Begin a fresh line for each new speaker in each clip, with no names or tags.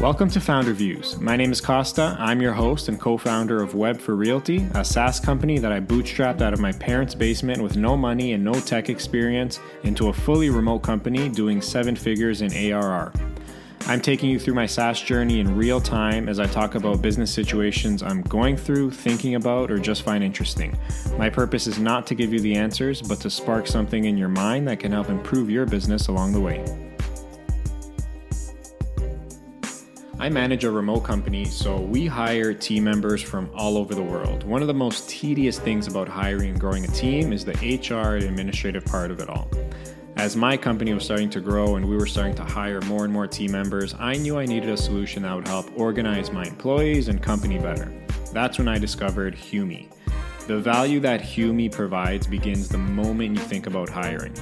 Welcome to Founder Views. My name is Costa. I'm your host and co founder of Web for Realty, a SaaS company that I bootstrapped out of my parents' basement with no money and no tech experience into a fully remote company doing seven figures in ARR. I'm taking you through my SaaS journey in real time as I talk about business situations I'm going through, thinking about, or just find interesting. My purpose is not to give you the answers, but to spark something in your mind that can help improve your business along the way. I manage a remote company, so we hire team members from all over the world. One of the most tedious things about hiring and growing a team is the HR and administrative part of it all. As my company was starting to grow and we were starting to hire more and more team members, I knew I needed a solution that would help organize my employees and company better. That's when I discovered Humi. The value that Humi provides begins the moment you think about hiring.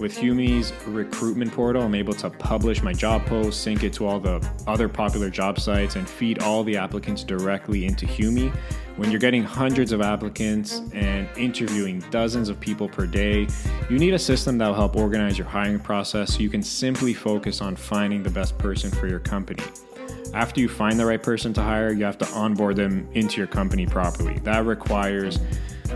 With Humi's recruitment portal, I'm able to publish my job posts, sync it to all the other popular job sites, and feed all the applicants directly into Humi. When you're getting hundreds of applicants and interviewing dozens of people per day, you need a system that will help organize your hiring process so you can simply focus on finding the best person for your company. After you find the right person to hire, you have to onboard them into your company properly. That requires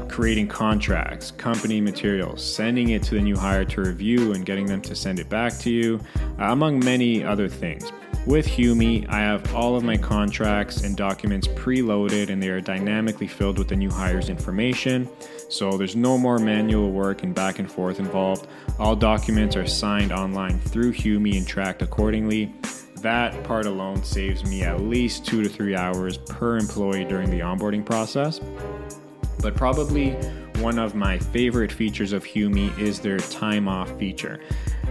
creating contracts, company materials, sending it to the new hire to review and getting them to send it back to you, uh, among many other things. With Humi, I have all of my contracts and documents preloaded and they are dynamically filled with the new hire's information. So there's no more manual work and back and forth involved. All documents are signed online through Humi and tracked accordingly. That part alone saves me at least two to three hours per employee during the onboarding process. But probably one of my favorite features of Humi is their time off feature.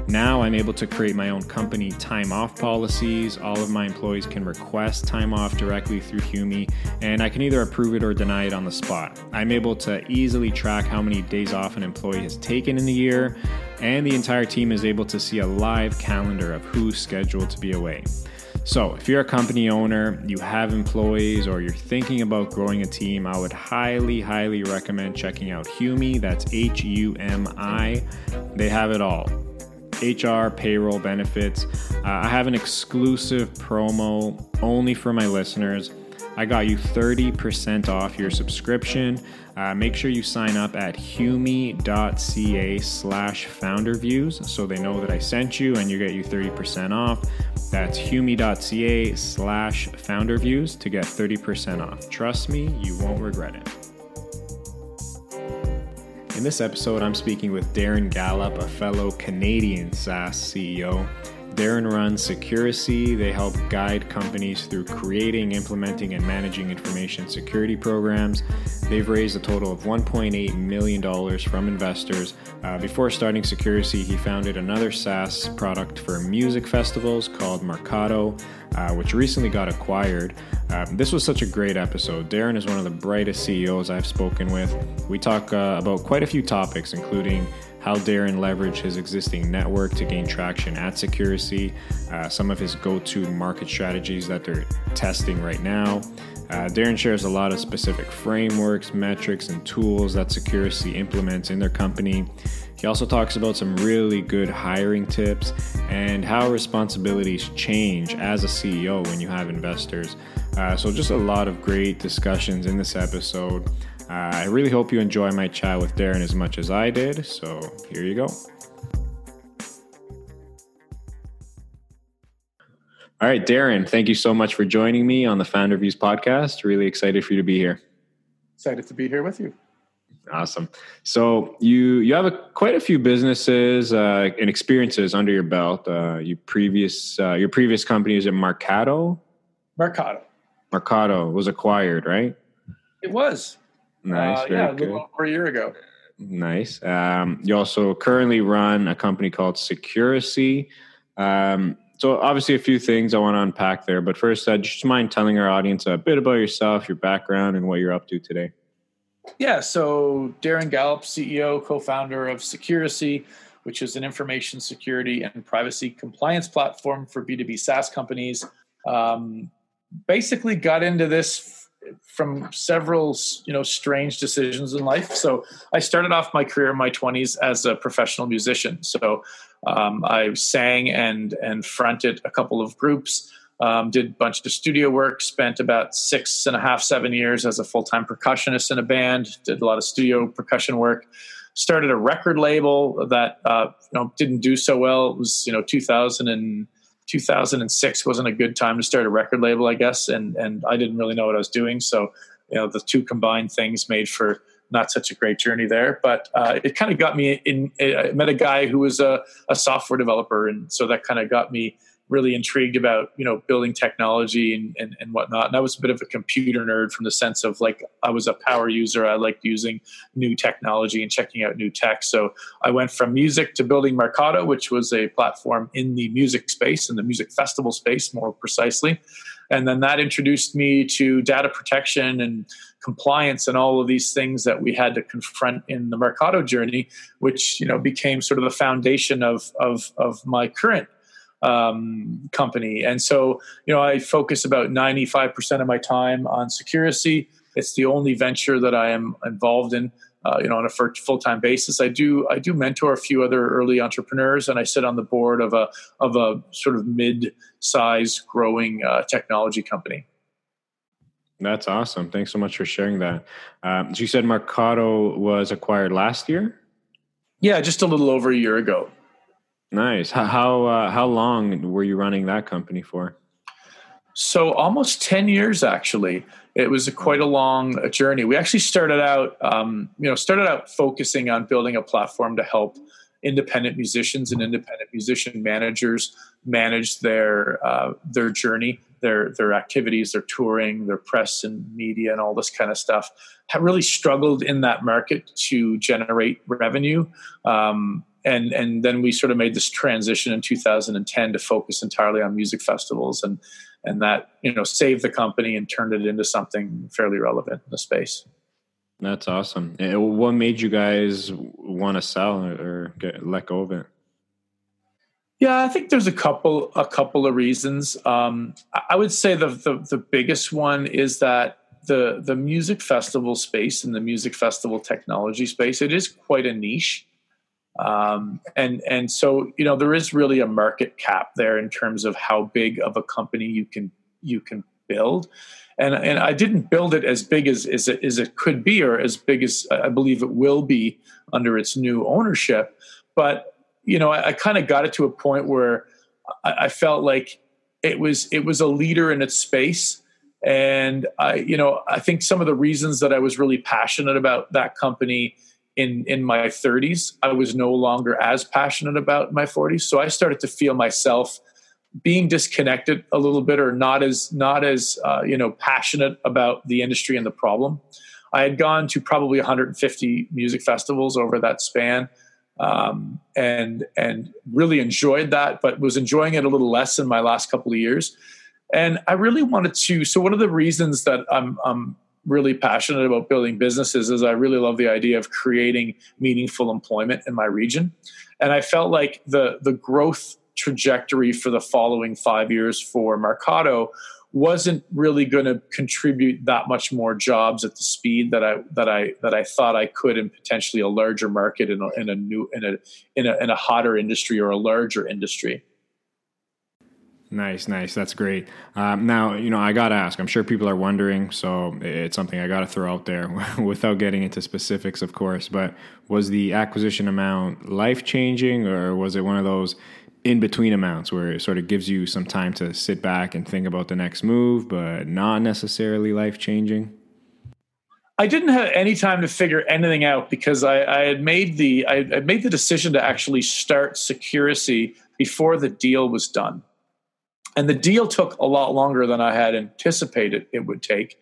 Now I'm able to create my own company time off policies. All of my employees can request time off directly through Humi, and I can either approve it or deny it on the spot. I'm able to easily track how many days off an employee has taken in the year, and the entire team is able to see a live calendar of who's scheduled to be away. So, if you're a company owner, you have employees, or you're thinking about growing a team, I would highly, highly recommend checking out Humi. That's H U M I. They have it all HR, payroll, benefits. Uh, I have an exclusive promo only for my listeners. I got you 30% off your subscription. Uh, make sure you sign up at humi.ca slash founderviews so they know that I sent you and you get you 30% off. That's humi.ca slash founderviews to get 30% off. Trust me, you won't regret it. In this episode, I'm speaking with Darren Gallop, a fellow Canadian SaaS CEO. Darren runs Securicy. They help guide companies through creating, implementing, and managing information security programs. They've raised a total of $1.8 million from investors. Uh, before starting Securicy, he founded another SaaS product for music festivals called Mercado, uh, which recently got acquired. Uh, this was such a great episode. Darren is one of the brightest CEOs I've spoken with. We talk uh, about quite a few topics, including how Darren leveraged his existing network to gain traction at Securicy, uh, some of his go to market strategies that they're testing right now. Uh, Darren shares a lot of specific frameworks, metrics, and tools that Securicy implements in their company. He also talks about some really good hiring tips and how responsibilities change as a CEO when you have investors. Uh, so, just a lot of great discussions in this episode. Uh, I really hope you enjoy my chat with Darren as much as I did. So here you go. All right, Darren, thank you so much for joining me on the Founder Views podcast. Really excited for you to be here.
Excited to be here with you.
Awesome. So you you have a, quite a few businesses uh, and experiences under your belt. Uh, you previous uh, your previous company is at Mercado.
Mercado.
Mercado was acquired, right?
It was.
Nice. Uh,
yeah, a little over a year ago.
Nice. Um, you also currently run a company called Securicy. Um, so, obviously, a few things I want to unpack there. But first, uh, just mind telling our audience a bit about yourself, your background, and what you're up to today.
Yeah. So, Darren Gallop, CEO, co founder of Securicy, which is an information security and privacy compliance platform for B2B SaaS companies. Um, basically, got into this from several you know strange decisions in life. So I started off my career in my 20s as a professional musician. So um, I sang and and fronted a couple of groups. Um, did a bunch of studio work. Spent about six and a half, seven years as a full time percussionist in a band. Did a lot of studio percussion work. Started a record label that uh, you know didn't do so well. It was you know 2000 and 2006 wasn't a good time to start a record label, I guess, and and I didn't really know what I was doing. So you know the two combined things made for not such a great journey there, but uh, it kind of got me in. I met a guy who was a, a software developer, and so that kind of got me really intrigued about you know building technology and, and, and whatnot. And I was a bit of a computer nerd from the sense of like I was a power user. I liked using new technology and checking out new tech. So I went from music to building Mercado, which was a platform in the music space, in the music festival space, more precisely. And then that introduced me to data protection and compliance and all of these things that we had to confront in the Mercado journey, which you know became sort of the foundation of of, of my current um, company. And so, you know, I focus about 95% of my time on Securicy. It's the only venture that I am involved in. Uh, you know, on a full time basis, I do I do mentor a few other early entrepreneurs, and I sit on the board of a of a sort of mid size growing uh, technology company.
That's awesome. Thanks so much for sharing that. Um, so you said Mercado was acquired last year.
Yeah, just a little over a year ago.
Nice. How how, uh, how long were you running that company for?
So almost ten years, actually. It was a, quite a long uh, journey. We actually started out, um, you know, started out focusing on building a platform to help independent musicians and independent musician managers manage their uh, their journey, their their activities, their touring, their press and media, and all this kind of stuff. Have really struggled in that market to generate revenue. Um, and and then we sort of made this transition in 2010 to focus entirely on music festivals and and that you know saved the company and turned it into something fairly relevant in the space.
That's awesome. What made you guys want to sell or get let go of it?
Yeah i think there's a couple a couple of reasons. Um, i would say the, the the biggest one is that the the music festival space and the music festival technology space it is quite a niche um, and and so you know there is really a market cap there in terms of how big of a company you can you can build. And and I didn't build it as big as as it, as it could be or as big as I believe it will be under its new ownership. But you know I, I kind of got it to a point where I, I felt like it was it was a leader in its space. And I you know I think some of the reasons that I was really passionate about that company in in my 30s i was no longer as passionate about my 40s so i started to feel myself being disconnected a little bit or not as not as uh, you know passionate about the industry and the problem. I had gone to probably 150 music festivals over that span um, and and really enjoyed that but was enjoying it a little less in my last couple of years. And i really wanted to so one of the reasons that i'm, I'm really passionate about building businesses is I really love the idea of creating meaningful employment in my region. And I felt like the the growth trajectory for the following 5 years for Mercado wasn't really going to contribute that much more jobs at the speed that I that I that I thought I could in potentially a larger market in a, in a new in a, in a in a hotter industry or a larger industry.
Nice, nice. That's great. Um, now, you know, I got to ask, I'm sure people are wondering, so it's something I got to throw out there without getting into specifics, of course. But was the acquisition amount life changing, or was it one of those in between amounts where it sort of gives you some time to sit back and think about the next move, but not necessarily life changing?
I didn't have any time to figure anything out because I, I had made the I, I made the decision to actually start Securicy before the deal was done and the deal took a lot longer than I had anticipated it would take,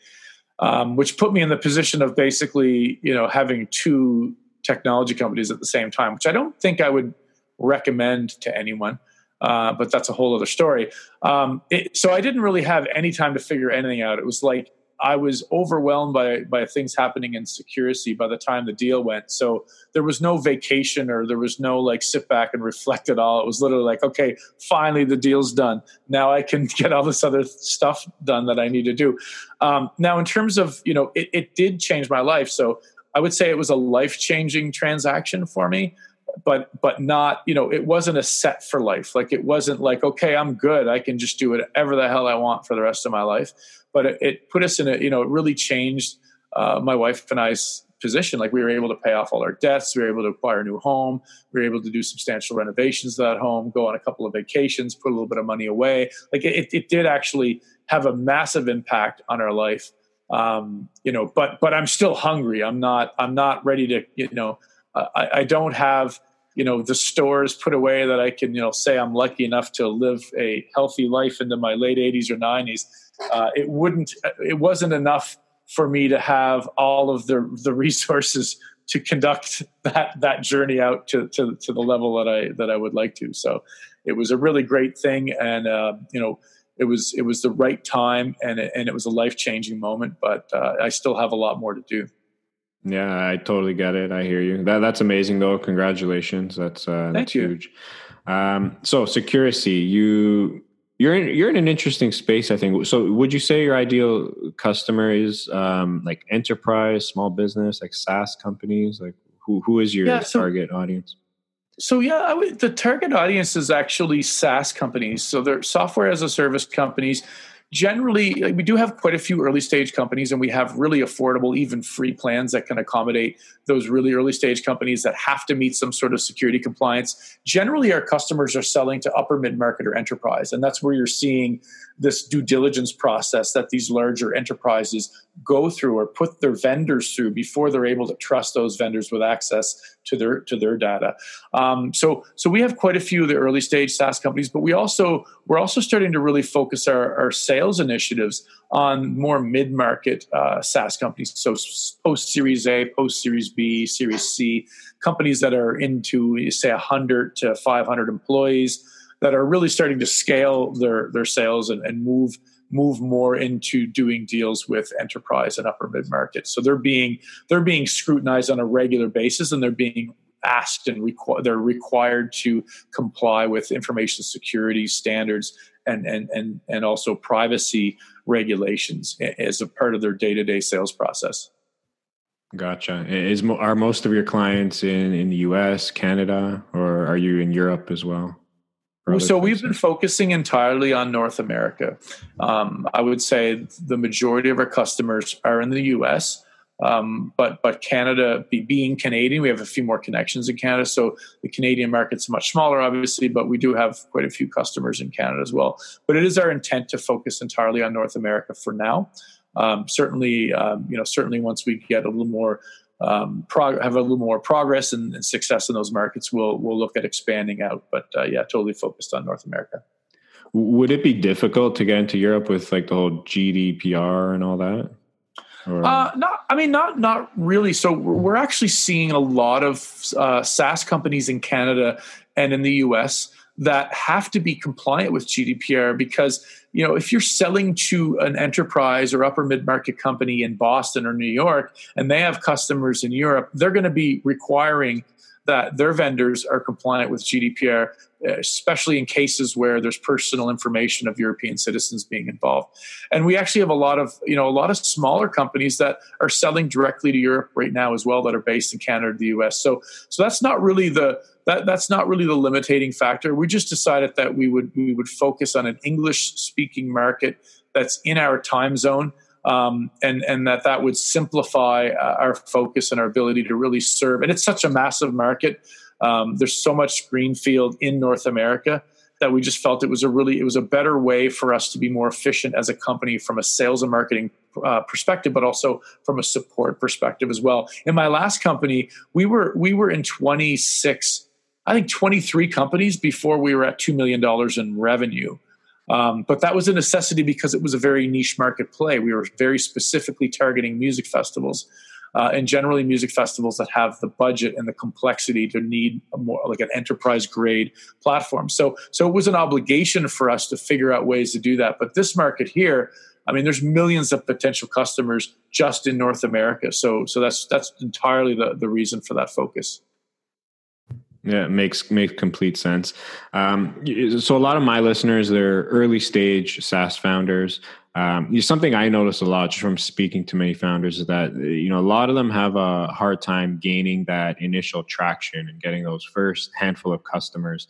um, which put me in the position of basically, you know, having two technology companies at the same time, which I don't think I would recommend to anyone. Uh, but that's a whole other story. Um, it, so I didn't really have any time to figure anything out. It was like I was overwhelmed by by things happening in security by the time the deal went. So there was no vacation or there was no like sit back and reflect at all. It was literally like, okay, finally the deal's done. Now I can get all this other stuff done that I need to do. Um, now, in terms of you know, it, it did change my life. So I would say it was a life changing transaction for me. but but not you know it wasn't a set for life like it wasn't like okay i'm good i can just do whatever the hell i want for the rest of my life but it, it put us in a you know it really changed uh, my wife and i's position. Like we were able to pay off all our debts we were able to acquire a new home we were able to do substantial renovations to that home go on a couple of vacations put a little bit of money away. Like it, it did actually have a massive impact on our life um, you know but but i'm still hungry. I'm not i'm not ready to you know I, I don't have you know the stores put away that I can you know say I'm lucky enough to live a healthy life into my late 80s or 90s. Uh, it wouldn't. It wasn't enough for me to have all of the the resources to conduct that that journey out to, to, to the level that I that I would like to. So it was a really great thing, and uh, you know it was it was the right time, and it, and it was a life changing moment. But uh, I still have a lot more to do.
Yeah, I totally get it. I hear you. That that's amazing though. Congratulations. That's uh, that's you. huge. Um, so security, you you're in, you're in an interesting space, I think. So would you say your ideal customer is um, like enterprise, small business, like SaaS companies? Like who who is your yeah, so, target audience?
So yeah, would, the target audience is actually SaaS companies. So they're software as a service companies generally we do have quite a few early stage companies and we have really affordable even free plans that can accommodate those really early stage companies that have to meet some sort of security compliance. Generally our customers are selling to upper mid market or enterprise and that's where you're seeing this due diligence process that these larger enterprises go through or put their vendors through before they're able to trust those vendors with access to their to their data. Um, so so we have quite a few of the early stage SaaS companies, but we also we're also starting to really focus our, our sales initiatives on more mid market uh, SaaS companies. So post Series A, post Series B, Series C companies that are into say 100 to 500 employees that are really starting to scale their their sales and, and move move more into doing deals with enterprise and upper mid market. So they're being they're being scrutinized on a regular basis, and they're being asked and requ- they're required to comply with information security standards and and and and also privacy regulations as a part of their day to day sales process.
Gotcha. Is are most of your clients in in the U.S., Canada, or are you in Europe as well?
So we've been focusing entirely on North America. Um, I would say the majority of our customers are in the U.S. Um, but but Canada, be, being Canadian, we have a few more connections in Canada. So the Canadian market's much smaller, obviously, but we do have quite a few customers in Canada as well. But it is our intent to focus entirely on North America for now. Um, certainly, um, you know, certainly once we get a little more um, prog- have a little more progress and, and, success in those markets, we'll we'll look at expanding out. But uh, yeah, totally focused on North America.
Would it be difficult to get into Europe with like the whole GDPR and all that?
Uh, not, I mean, not not really. So we're actually seeing a lot of uh, SaaS companies in Canada and in the U.S. that have to be compliant with GDPR because you know, if you're selling to an enterprise or upper mid market company in Boston or New York and they have customers in Europe, they're going to be requiring that their vendors are compliant with GDPR, uh, especially in cases where there's personal information of European citizens being involved. And we actually have a lot of, you know, a lot of smaller companies that are selling directly to Europe right now as well that are based in Canada the US. So so that's not really the that, that's not really the limiting factor. We just decided that we would we would focus on an English speaking market that's in our time zone, um, and and that that would simplify uh, our focus and our ability to really serve. And it's such a massive market. Um, there's so much greenfield in North America that we just felt it was a really it was a better way for us to be more efficient as a company from a sales and marketing uh, perspective, but also from a support perspective as well. In my last company, we were we were in 26 I think 23 companies before we were at $2 million in revenue. Um, but that was a necessity because it was a very niche market play. We were very specifically targeting music festivals. Uh, and generally music festivals that have the budget and the complexity to need more like an enterprise grade platform. So so it was an obligation for us to figure out ways to do that. But this market here, I mean, there's millions of potential customers just in North America. So so that's that's entirely the, the reason for that focus.
Yeah, it makes makes complete sense. Um, so a lot of my listeners, they're early stage SaaS founders. Um, something I notice a lot just from speaking to many founders is that you know a lot of them have a hard time gaining that initial traction and getting those first handful of customers.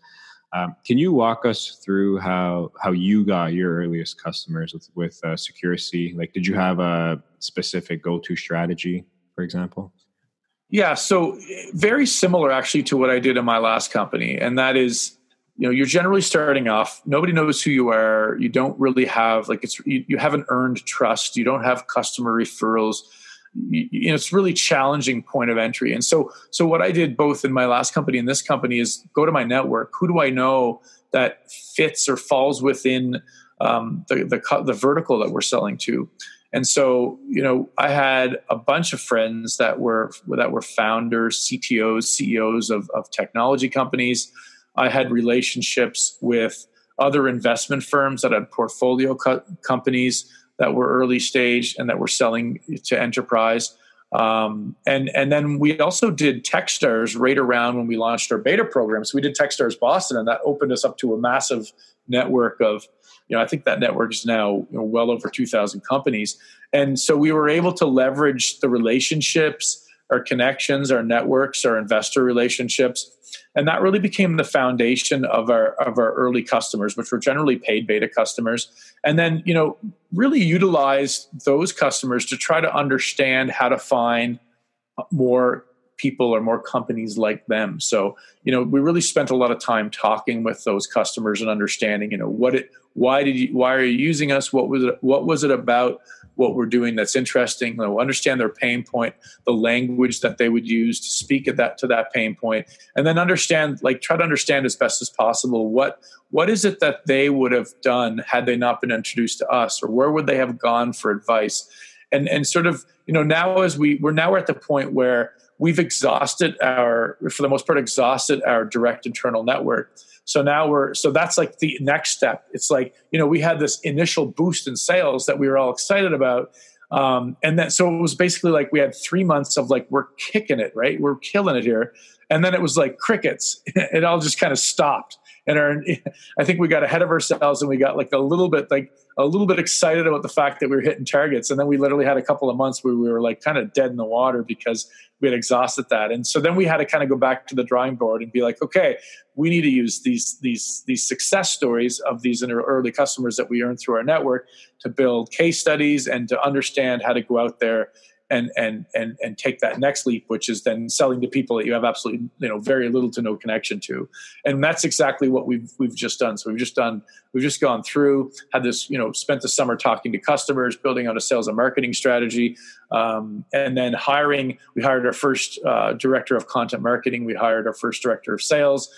Um, can you walk us through how how you got your earliest customers with with uh, Securicy? Like, did you have a specific go to strategy, for example?
Yeah, so very similar actually to what I did in my last company, and that is, you know, you're generally starting off. Nobody knows who you are. You don't really have like it's you, you haven't earned trust. You don't have customer referrals. You, you know, it's really challenging point of entry. And so, so what I did both in my last company and this company is go to my network. Who do I know that fits or falls within um, the, the the vertical that we're selling to? And so, you know, I had a bunch of friends that were that were founders, CTOs, CEOs of, of technology companies. I had relationships with other investment firms that had portfolio co- companies that were early stage and that were selling to enterprise. Um, and and then we also did TechStars right around when we launched our beta program. So we did TechStars Boston, and that opened us up to a massive network of you know, I think that network is now you know, well over 2,000 companies. And so we were able to leverage the relationships, our connections, our networks, our investor relationships. And that really became the foundation of our of our early customers, which were generally paid beta customers. And then, you know, really utilize those customers to try to understand how to find more people or more companies like them. So, you know, we really spent a lot of time talking with those customers and understanding, you know, what it why did you why are you using us? What was it what was it about what we're doing that's interesting? You know, understand their pain point the language that they would use to speak at that to that pain point and then understand like try to understand as best as possible what what is it that they would have done had they not been introduced to us or where would they have gone for advice? And and sort of you know now as we we're now at the point where we've exhausted our for the most part exhausted our direct internal network. So now we're so that's like the next step. It's like you know we had this initial boost in sales that we were all excited about, um, and then so it was basically like we had three months of like we're kicking it right, we're killing it here, and then it was like crickets. it all just kind of stopped, and our I think we got ahead of ourselves and we got like a little bit like a little bit excited about the fact that we were hitting targets, and then we literally had a couple of months where we were like kind of dead in the water because we had exhausted that. And so then we had to kind of go back to the drawing board and be like okay we need to use these these these success stories of these early customers that we earned through our network to build case studies and to understand how to go out there and and and and take that next leap which is then selling to people that you have absolutely you know very little to no connection to. And that's exactly what we've we've just done. So we've just done we've just gone through had this you know spent the summer talking to customers building out a sales and marketing strategy um, and then hiring. We hired our first uh, director of content marketing. We hired our first director of sales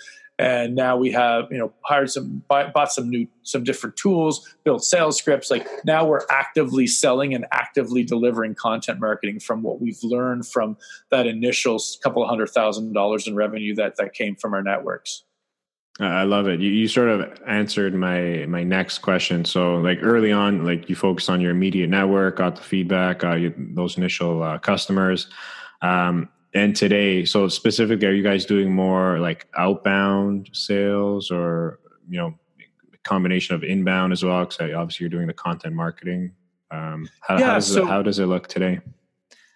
and now we have you know hired some bought some new some different tools built sales scripts like now we're actively selling and actively delivering content marketing from what we've learned from that initial couple hundred thousand dollars in revenue that that came from our networks
I love it. You, you sort of answered my my next question. So, like early on, like you focused on your immediate network, got the feedback, uh, you, those initial uh, customers. Um, and today so specifically are you guys doing more like outbound sales or you know combination of inbound as well? Because obviously you're doing the content marketing. Um, how, yeah, how, does so, it, how does it look today?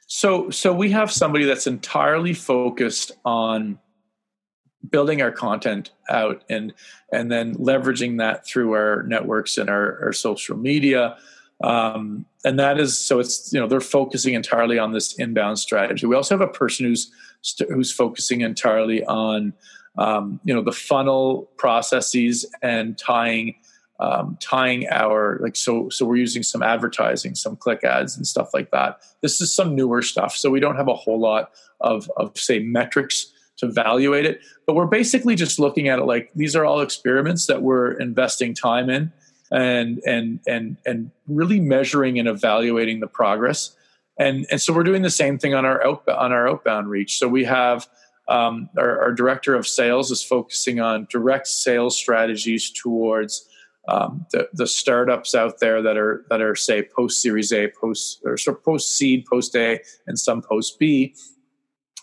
So so we have somebody that's entirely focused on building our content out and and then leveraging that through our networks and our, our social media um, and that is so it's you know they're focusing entirely on this inbound strategy. We also have a person who's who's focusing entirely on um, you know the funnel processes and tying um, tying our like so so we're using some advertising some click ads and stuff like that this is some newer stuff so we don't have a whole lot of of say metrics to evaluate it but we're basically just looking at it like these are all experiments that we're investing time in and and and and really measuring and evaluating the progress. And and so we're doing the same thing on our outbound, on our outbound reach. So we have um, our, our, director of sales is focusing on direct sales strategies towards um, the, the startups out there that are that are say post Series A, post or so post seed, post A, and some post B,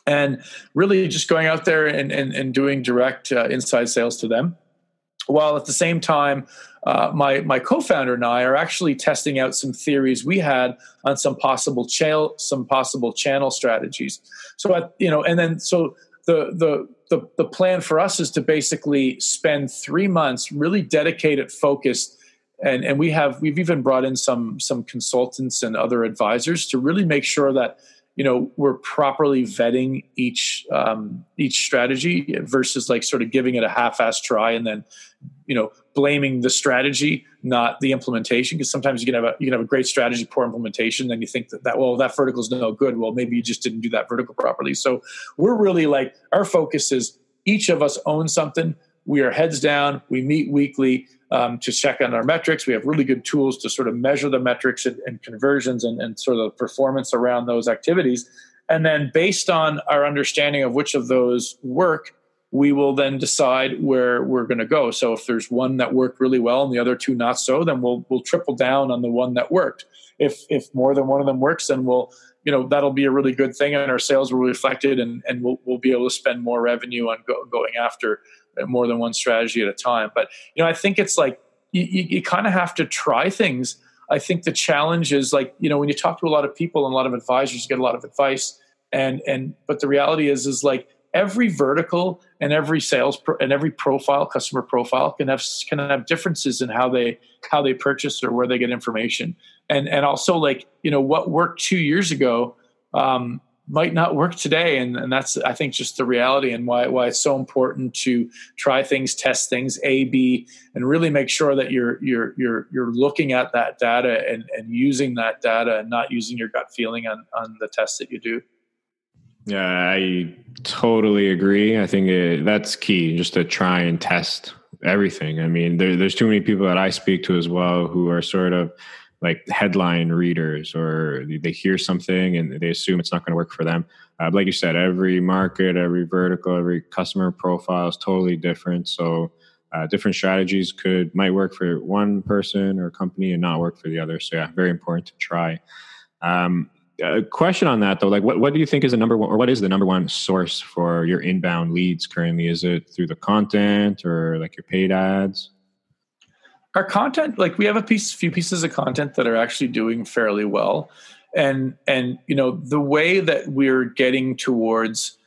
and really just going out there and and, and doing direct uh, inside sales to them while at the same time uh, my my co-founder and I are actually testing out some theories we had on some possible channel some possible channel strategies. So you know, and then so the the the the plan for us is to basically spend three months really dedicated, focused. And, and we have we've even brought in some some consultants and other advisors to really make sure that you know we're properly vetting each um, each strategy versus like sort of giving it a half-ass try and then you know blaming the strategy not the implementation because sometimes you can have a you can have a great strategy poor implementation then you think that, that well that vertical is no good well maybe you just didn't do that vertical properly so we're really like our focus is each of us own something we are heads down we meet weekly um, to check on our metrics. We have really good tools to sort of measure the metrics and, and conversions and, and sort of performance around those activities. And then, based on our understanding of which of those work, we will then decide where we're going to go. So, if there's one that worked really well and the other two not so, then we'll we'll triple down on the one that worked. If if more than one of them works, then we'll you know that'll be a really good thing, and our sales will reflect it, and and we'll we'll be able to spend more revenue on go, going after uh, more than one strategy at a time. But you know, I think it's like you, you, you kind of have to try things. I think the challenge is like you know when you talk to a lot of people and a lot of advisors, you get a lot of advice, and and but the reality is is like every vertical and every sales pro, and every profile customer profile can have can have differences in how they how they purchase or where they get information. And and also like you know what worked two years ago um, might not work today. And, and that's i think just the reality and why, why it's so important to try things test things a b and really make sure that you're you're you're you're looking at that data and, and using that data and not using your gut feeling on on the tests that you do
yeah i totally agree i think it, that's key just to try and test everything i mean there, there's too many people that i speak to as well who are sort of like headline readers or they hear something and they assume it's not going to work for them. Uh, like you said, every market, every vertical, every customer profile is totally different. So uh, different strategies could might work for one person or company and not work for the other. So yeah, very important to try. Um, a question on that though, like what, what do you think is the number one or what is the number one source for your inbound leads currently? Is it through the content or like your paid ads?
our content like we have a piece few pieces of content that are actually doing fairly well and and you know the way that we're getting towards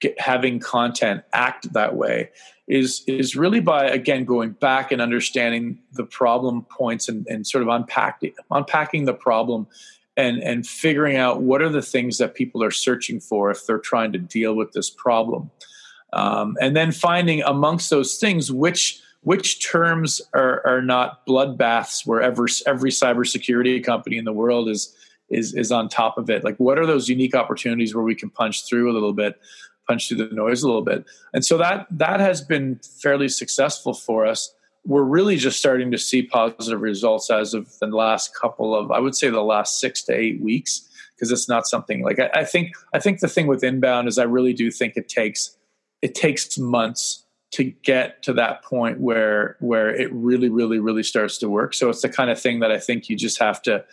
get, having content act that way is is really by again going back and understanding the problem points and, and sort of unpacking unpacking the problem and and figuring out what are the things that people are searching for if they're trying to deal with this problem um, and then finding amongst those things which which terms are, are not bloodbaths where every, every cybersecurity company in the world is, is, is on top of it? Like, what are those unique opportunities where we can punch through a little bit, punch through the noise a little bit? And so that, that has been fairly successful for us. We're really just starting to see positive results as of the last couple of, I would say the last six to eight weeks, because it's not something like I, I think, I think the thing with inbound is I really do think it takes, it takes months to get to that point where where it really really really starts to work. So it's the kind of thing that i think you just have to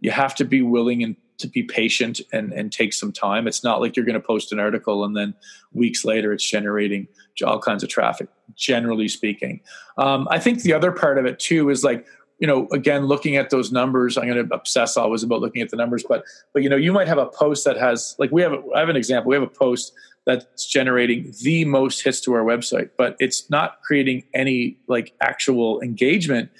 you have to be willing and to be patient and and take some time. It's not like you're going to post an article and then weeks later it's generating all kinds of traffic generally speaking. Um, i think the other part of it too is like you know again looking at those numbers i'm going to obsess always about looking at the numbers but but you know you might have a post that has like we have a, I have an example we have a post that's generating the most hits to our website but it's not creating any like actual engagement.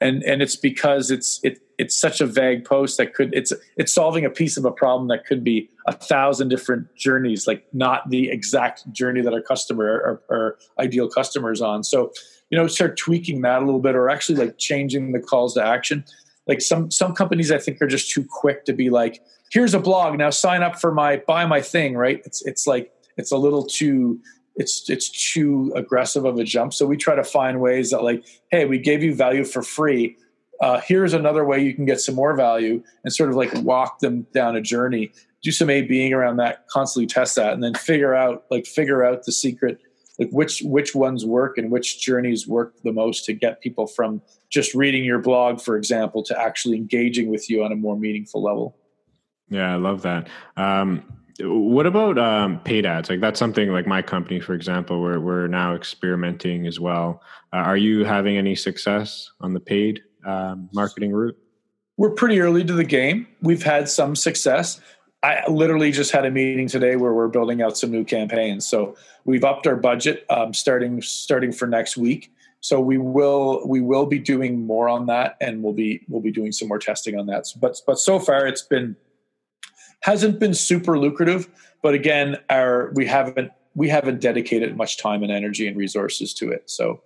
And and it's because it's it it's such a vague post that could it's it's solving a piece of a problem that could be a thousand different journeys like not the exact journey that our customer or, or ideal customers on so you know start tweaking that a little bit or actually like changing the calls to action like some some companies i think are just too quick to be like here's a blog now sign up for my buy my thing right it's it's like it's a little too it's it's too aggressive of a jump. So we try to find ways that like, hey, we gave you value for free. Uh, here's another way you can get some more value, and sort of like walk them down a journey. Do some A being around that, constantly test that, and then figure out like figure out the secret, like which which ones work and which journeys work the most to get people from just reading your blog, for example, to actually engaging with you on a more meaningful level.
Yeah, I love that. Um, what about um, paid ads? Like that's something like my company, for example, where we're now experimenting as well. Uh, are you having any success on the paid um, marketing route?
We're pretty early to the game. We've had some success. I literally just had a meeting today where we're building out some new campaigns. So we've upped our budget um, starting starting for next week. So we will we will be doing more on that, and we'll be we'll be doing some more testing on that. But but so far it's been hasn't been super lucrative. But again, our we haven't we haven't dedicated much time and energy and resources to it. So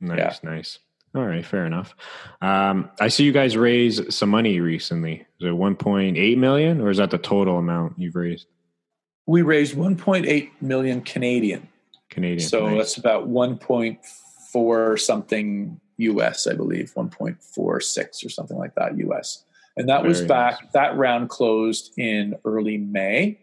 nice, yeah. nice. All right, fair enough. Um, I see you guys raise some money recently. Is it 1.8 million, or is that the total amount you've raised?
We raised 1.8 million Canadian.
Canadian.
So nice. that's about 1.4 something US, I believe, 1.46 or something like that US. And that Very was back. Nice. That round closed in early May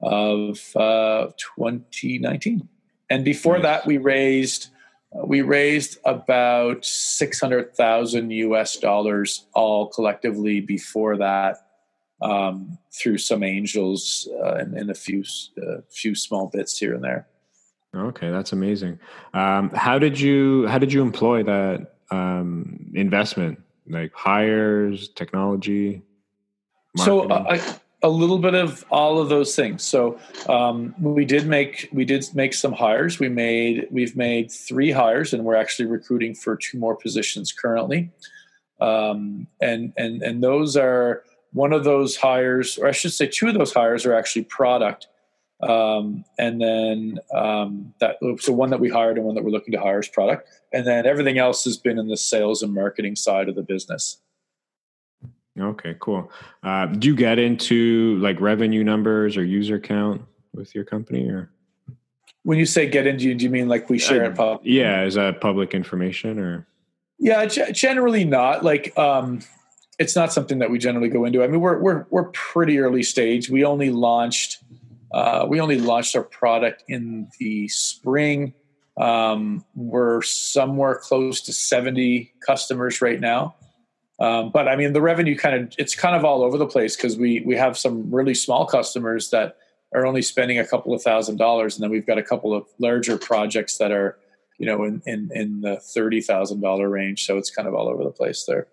of uh, 2019. And before nice. that, we raised we raised about 600,000 US dollars all collectively before that um, through some angels uh, and, and, a few uh, few small bits here and there.
Okay, that's amazing. Um, how did you how did you employ that um, investment? Like hires, technology.
Marketing? So uh, I a little bit of all of those things. So um, we did make we did make some hires. We made we've made three hires, and we're actually recruiting for two more positions currently. Um, and and and those are one of those hires, or I should say, two of those hires are actually product. Um, and then um, that so one that we hired and one that we're looking to hire is product, and then everything else has been in the sales and marketing side of the business.
Okay, cool. Uh, do you get into like revenue numbers or user count with your company, or
when you say get into, do you mean like we share uh, it public?
Yeah, is that public information or?
Yeah, g- generally not. Like, um, it's not something that we generally go into. I mean, we're we're we're pretty early stage. We only launched uh, we only launched our product in the spring. Um, we're somewhere close to seventy customers right now. Um, but I mean, the revenue kind of it's kind of all over the place because we we have some really small customers that are only spending a couple of thousand dollars, and then we've got a couple of larger projects that are you know in in, in the thirty thousand dollar range. So it's kind of all over the place there.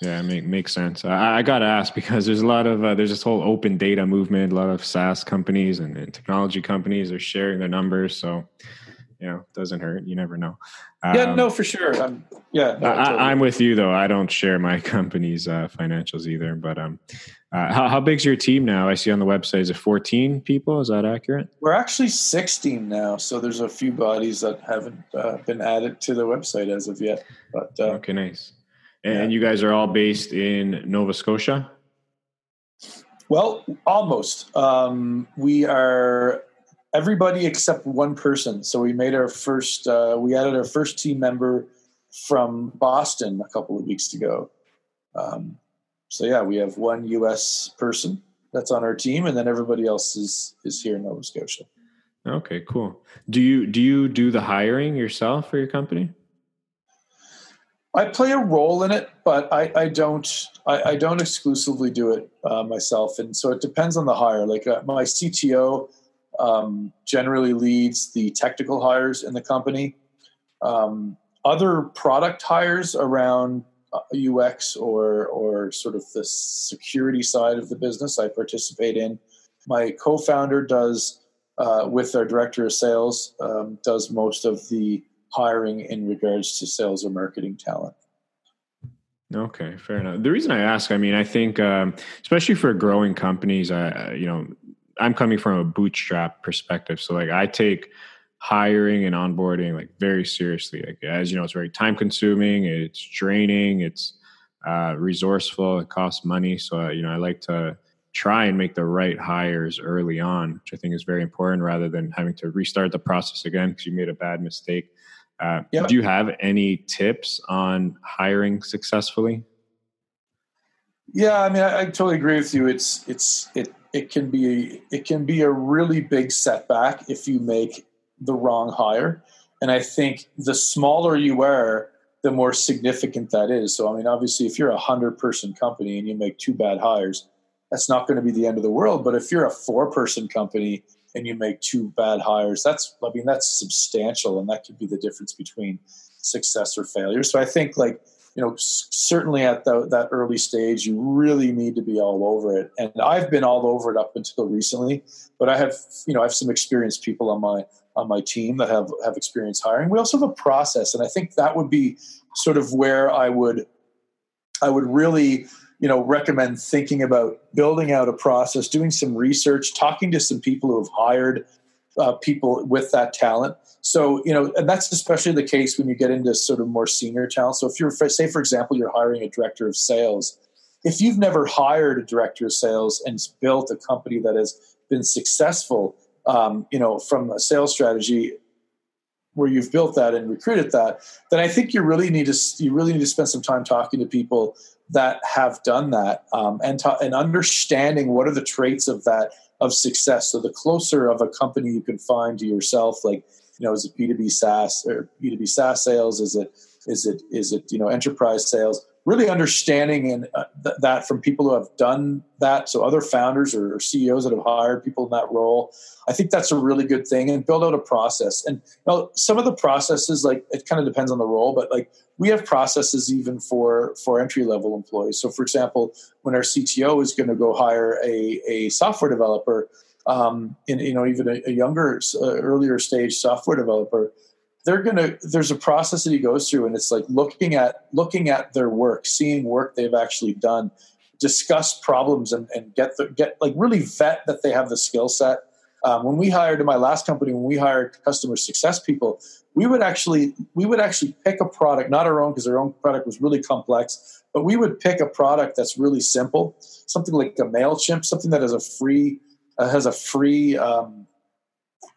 Yeah, make, makes sense. I, I got to ask because there's a lot of uh, there's this whole open data movement. A lot of SaaS companies and, and technology companies are sharing their numbers. So you know, doesn't hurt. You never know.
Um, yeah, no, for sure. I'm, yeah, no,
I, am with you though. I don't share my company's uh, financials either. But um, uh, how, how big's your team now? I see on the website is it 14 people? Is that accurate?
We're actually 16 now. So there's a few bodies that haven't uh, been added to the website as of yet. But uh,
okay, nice. And yeah. you guys are all based in Nova Scotia.
Well, almost. Um, we are everybody except one person. So we made our first, uh, we added our first team member from Boston a couple of weeks ago. Um, so yeah, we have one U.S. person that's on our team, and then everybody else is is here in Nova Scotia.
Okay, cool. Do you do you do the hiring yourself for your company?
I play a role in it, but I, I don't I, I, don't exclusively do it uh, myself, and so it depends on the hire. Like uh, my CTO um, generally leads the technical hires in the company. Um, other product hires around UX uh, or or sort of the security side of the business, I participate in. My co-founder does uh, with our director of sales um, does most of the hiring in regards to sales or marketing talent.
Okay, fair enough. The reason I ask, I mean, I think, um, especially for growing companies, uh, you know, I'm coming from a bootstrap perspective. So like I take hiring and onboarding like very seriously. Like as you know, it's very time consuming, it's draining, it's uh, resourceful, it costs money. So uh, you know, I like to try and make the right hires early on, which I think is very important, rather than having to restart the process again because you made a bad mistake. Uh, yep. Do you have any tips on hiring successfully?
Yeah, I mean, I, I, totally agree with you. It's it's it it can be it can be a really big setback if you make the wrong hire. And I think the smaller you are, the more significant that is. So I mean, obviously, if you're a hundred person company and you make two bad hires, that's not going to be the end of the world. But if you're a four person company and you make two bad hires, that's I mean that's substantial, and that could be the difference between success or failure. So I think like you know certainly at the, that early stage you really need to be all over it. And i've been all over it up until recently but i have you know i have some experienced people on my on my team that have have experience hiring. We also have a process and i think that would be sort of where i would i would really you know recommend thinking about building out a process doing some research talking to some people who have hired uh, people with that talent. So you know and that's especially the case when you get into sort of more senior talent. So if you're say for example you're hiring a director of sales if you've never hired a director of sales and built a company that has been successful um, you know from a sales strategy where you've built that and recruited that then i think you really need to you really need to spend some time talking to people that have done that um, and ta- and understanding what are the traits of that of success so the closer of a company you can find to yourself like you know, is it B2B SaaS or B2B SaaS sales? Is it, is it, is it, you know, enterprise sales? Really understanding and uh, th- that from people who have done that. So other founders or, CEOs that have hired people in that role. I think that's a really good thing and build out a process. And you know, some of the processes, like it kind of depends on the role, but like we have processes even for, for entry level employees. So for example, when our CTO is going to go hire a, a software developer, um, in you know even a, a younger uh, earlier stage software developer they're gonna there's a process that he goes through and it's like looking at looking at their work seeing work they've actually done discuss problems and, and get the get like really vet that they have the skill set. Um, when we hired in my last company when we hired customer success people we would actually we would actually pick a product not our own because our own product was really complex but we would pick a product that's really simple something like a mailchimp something that has a free uh, has a free um,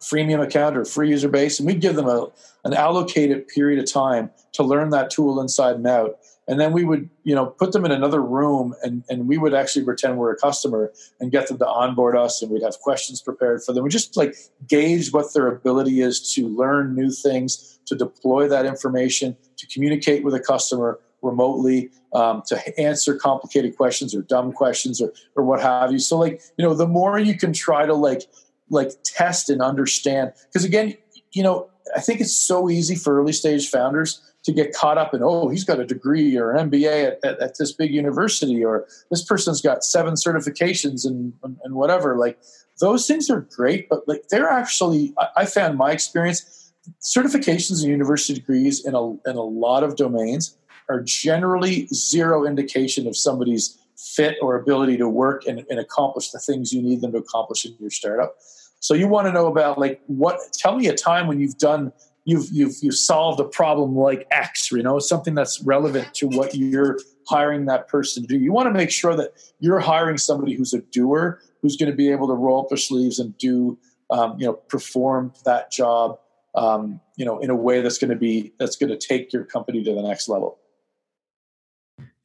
freemium account or free user base, and we'd give them a, an allocated period of time to learn that tool inside and out. And then we would, you know, put them in another room, and, and we would actually pretend we're a customer and get them to onboard us, and we'd have questions prepared for them. We just like gauge what their ability is to learn new things, to deploy that information, to communicate with a customer remotely, um, to answer complicated questions or dumb questions or, or what have you. So like, you know, the more you can try to like, like test and understand, because again, you know, I think it's so easy for early stage founders to get caught up in, oh, he's got a degree or an MBA at, at, at this big university, or this person's got seven certifications and, and, and whatever. Like those things are great, but like they're actually, I, I found my experience, certifications and university degrees in a, in a lot of domains are generally zero indication of somebody's fit or ability to work and, and accomplish the things you need them to accomplish in your startup. So you want to know about like what? Tell me a time when you've done you've you've you've solved a problem like X. You know something that's relevant to what you're hiring that person to do. You want to make sure that you're hiring somebody who's a doer, who's going to be able to roll up their sleeves and do um, you know perform that job um, you know in a way that's going to be that's going to take your company to the next level.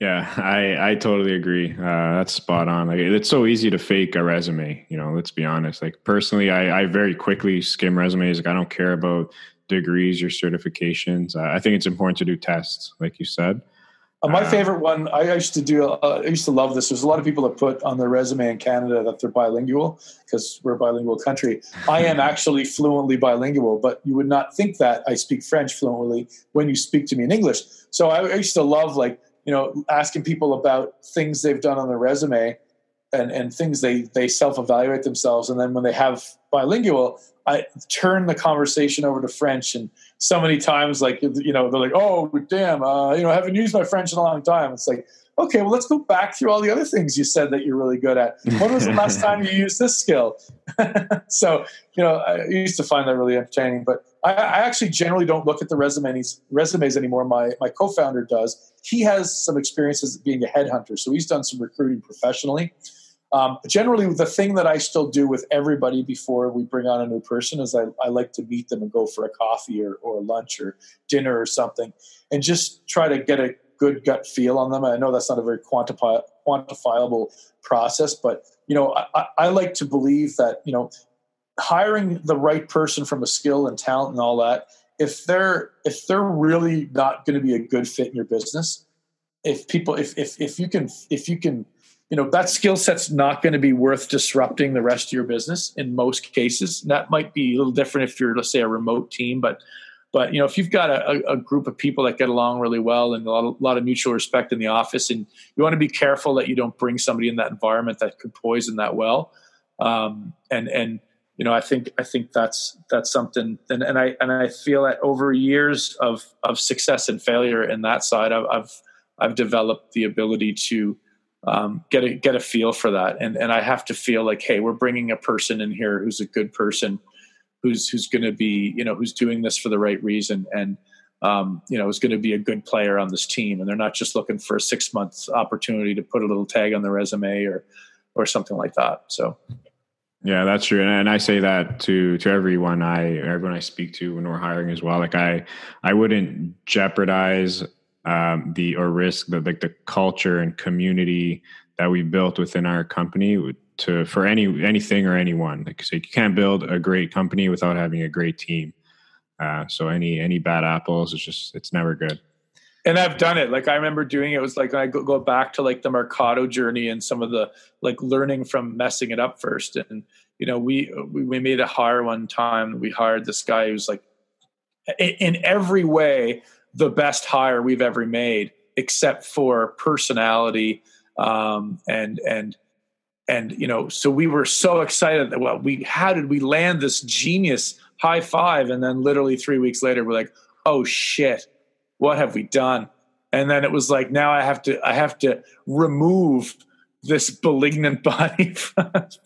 Yeah, I I totally agree. Uh, that's spot on. Like it's so easy to fake a resume. You know, let's be honest. Like personally, I I very quickly skim resumes. Like I don't care about degrees or certifications. Uh, I think it's important to do tests, like you said.
Uh, my uh, favorite one, I used to do. Uh, I used to love this. There's a lot of people that put on their resume in Canada that they're bilingual because we're a bilingual country. I am actually fluently bilingual, but you would not think that I speak French fluently when you speak to me in English. So I, I used to love like you know, asking people about things they've done on their resume and, and things they, they self-evaluate themselves. And then when they have bilingual, I turn the conversation over to French. And so many times, like, you know, they're like, oh, damn, uh, you know, I haven't used my French in a long time. It's like, okay, well, let's go back through all the other things you said that you're really good at. When was the last time you used this skill? so, you know, I used to find that really entertaining, but I, I, actually generally don't look at the resumes, resumes anymore. My, my co-founder does. He has some experiences being a headhunter, so he's done some recruiting professionally. Um, generally, the thing that I still do with everybody before we bring on a new person is I, I like to meet them and go for a coffee or, or lunch or dinner or something and just try to get a good gut feel on them. I know that's not a very quantifi- quantifiable process, but you know, I, I like to believe that you know, hiring the right person from a skill and talent and all that. If they're if they're really not going to be a good fit in your business, if people if if if you can if you can you know that skill set's not going to be worth disrupting the rest of your business in most cases and that might be a little different if you're let's say a remote team but but you know if you've got a, a group of people that get along really well and a lot, of, lot of mutual respect in the office and you want to be careful that you don't bring somebody in that environment that could poison that well um, and and you know i think i think that's that's something and, and i and i feel that over years of of success and failure in that side i've i've, I've developed the ability to um, get a get a feel for that, and and I have to feel like, hey, we're bringing a person in here who's a good person, who's who's going to be, you know, who's doing this for the right reason, and um, you know, is going to be a good player on this team, and they're not just looking for a six month opportunity to put a little tag on the resume or or something like that. So.
Yeah, that's true, and I say that to to everyone I everyone I speak to when we're hiring as well. Like I I wouldn't jeopardize um, the or risk the like the culture and community that we built within our company to for any anything or anyone. Like so you can't build a great company without having a great team. Uh, so any any bad apples, it's just it's never good.
And I've done it. Like I remember doing it. was like I go, go back to like the Mercado journey and some of the like learning from messing it up first. And you know, we we, we made a hire one time. We hired this guy who's like in every way the best hire we've ever made, except for personality um, and and and you know. So we were so excited that well, we how did we land this genius high five, and then literally three weeks later, we're like, oh shit, what have we done? And then it was like now I have to I have to remove this malignant body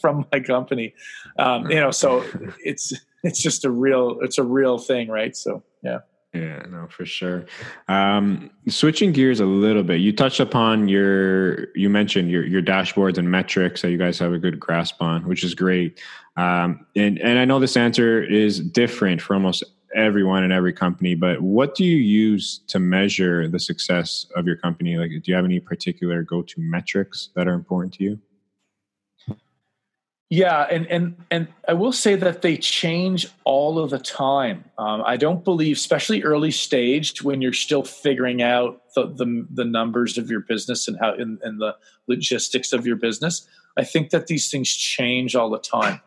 from my company. Um, you know, so it's it's just a real it's a real thing, right? So yeah.
Yeah, no, for sure. Um, switching gears a little bit, you touched upon your, you mentioned your your dashboards and metrics that you guys have a good grasp on, which is great. Um, and and I know this answer is different for almost everyone in every company, but what do you use to measure the success of your company? Like, do you have any particular go to metrics that are important to you?
Yeah, and and and I will say that they change all of the time. Um, I don't believe, especially early stage, when you're still figuring out the the, the numbers of your business and how and, and the logistics of your business. I think that these things change all the time.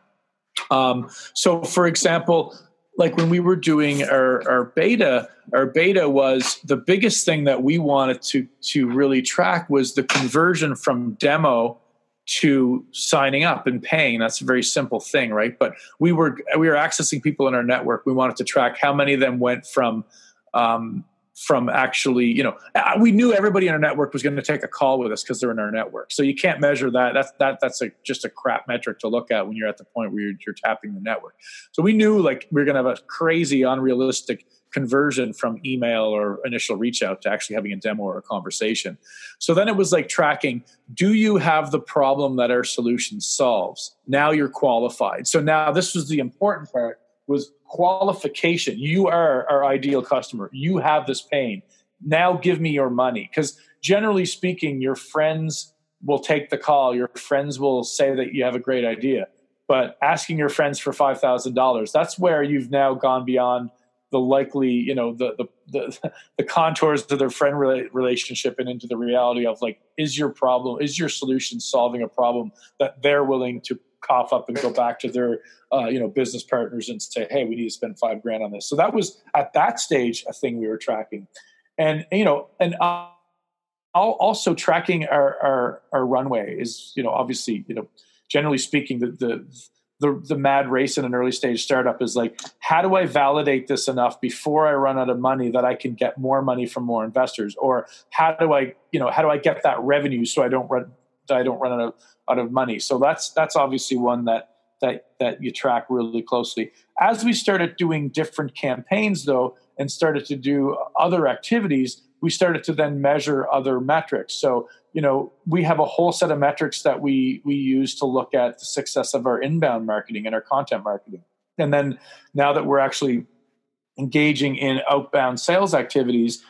Um, so, for example, like when we were doing our, our beta, our beta was the biggest thing that we wanted to to really track was the conversion from demo to signing up and paying. That's a very simple thing right? But we were we were accessing people in our network. We wanted to track how many of them went from um, from actually you know we knew everybody in our network was going to take a call with us because they're in our network. So you can't measure that. That's that that's a, just a crap metric to look at when you're at the point where you're, you're tapping the network. So we knew like we are going to have a crazy unrealistic conversion from email or initial reach out to actually having a demo or a conversation. So then it was like tracking do you have the problem that our solution solves? Now you're qualified. So now this was the important part was qualification. You are our ideal customer. You have this pain. Now give me your money cuz generally speaking your friends will take the call. Your friends will say that you have a great idea. But asking your friends for $5,000, that's where you've now gone beyond the likely you know the the the, the contours of their friend relationship and into the reality of like is your problem is your solution solving a problem that they're willing to cough up and go back to their uh, you know business partners and say hey we need to spend five grand on this. So that was at that stage a thing we were tracking. And you know and uh, also tracking our, our our runway is you know obviously you know generally speaking the the the, the mad race in an early stage startup is like how do i validate this enough before i run out of money that i can get more money from more investors? Or how do i you know how do i get that revenue so i don't run i don't run out of out of money? So that's that's obviously one that that that you track really closely. As we started doing different campaigns though and started to do other activities we started to then measure other metrics. So, you know, we have a whole set of metrics that we we use to look at the success of our inbound marketing and our content marketing. And then now that we're actually engaging in outbound sales activities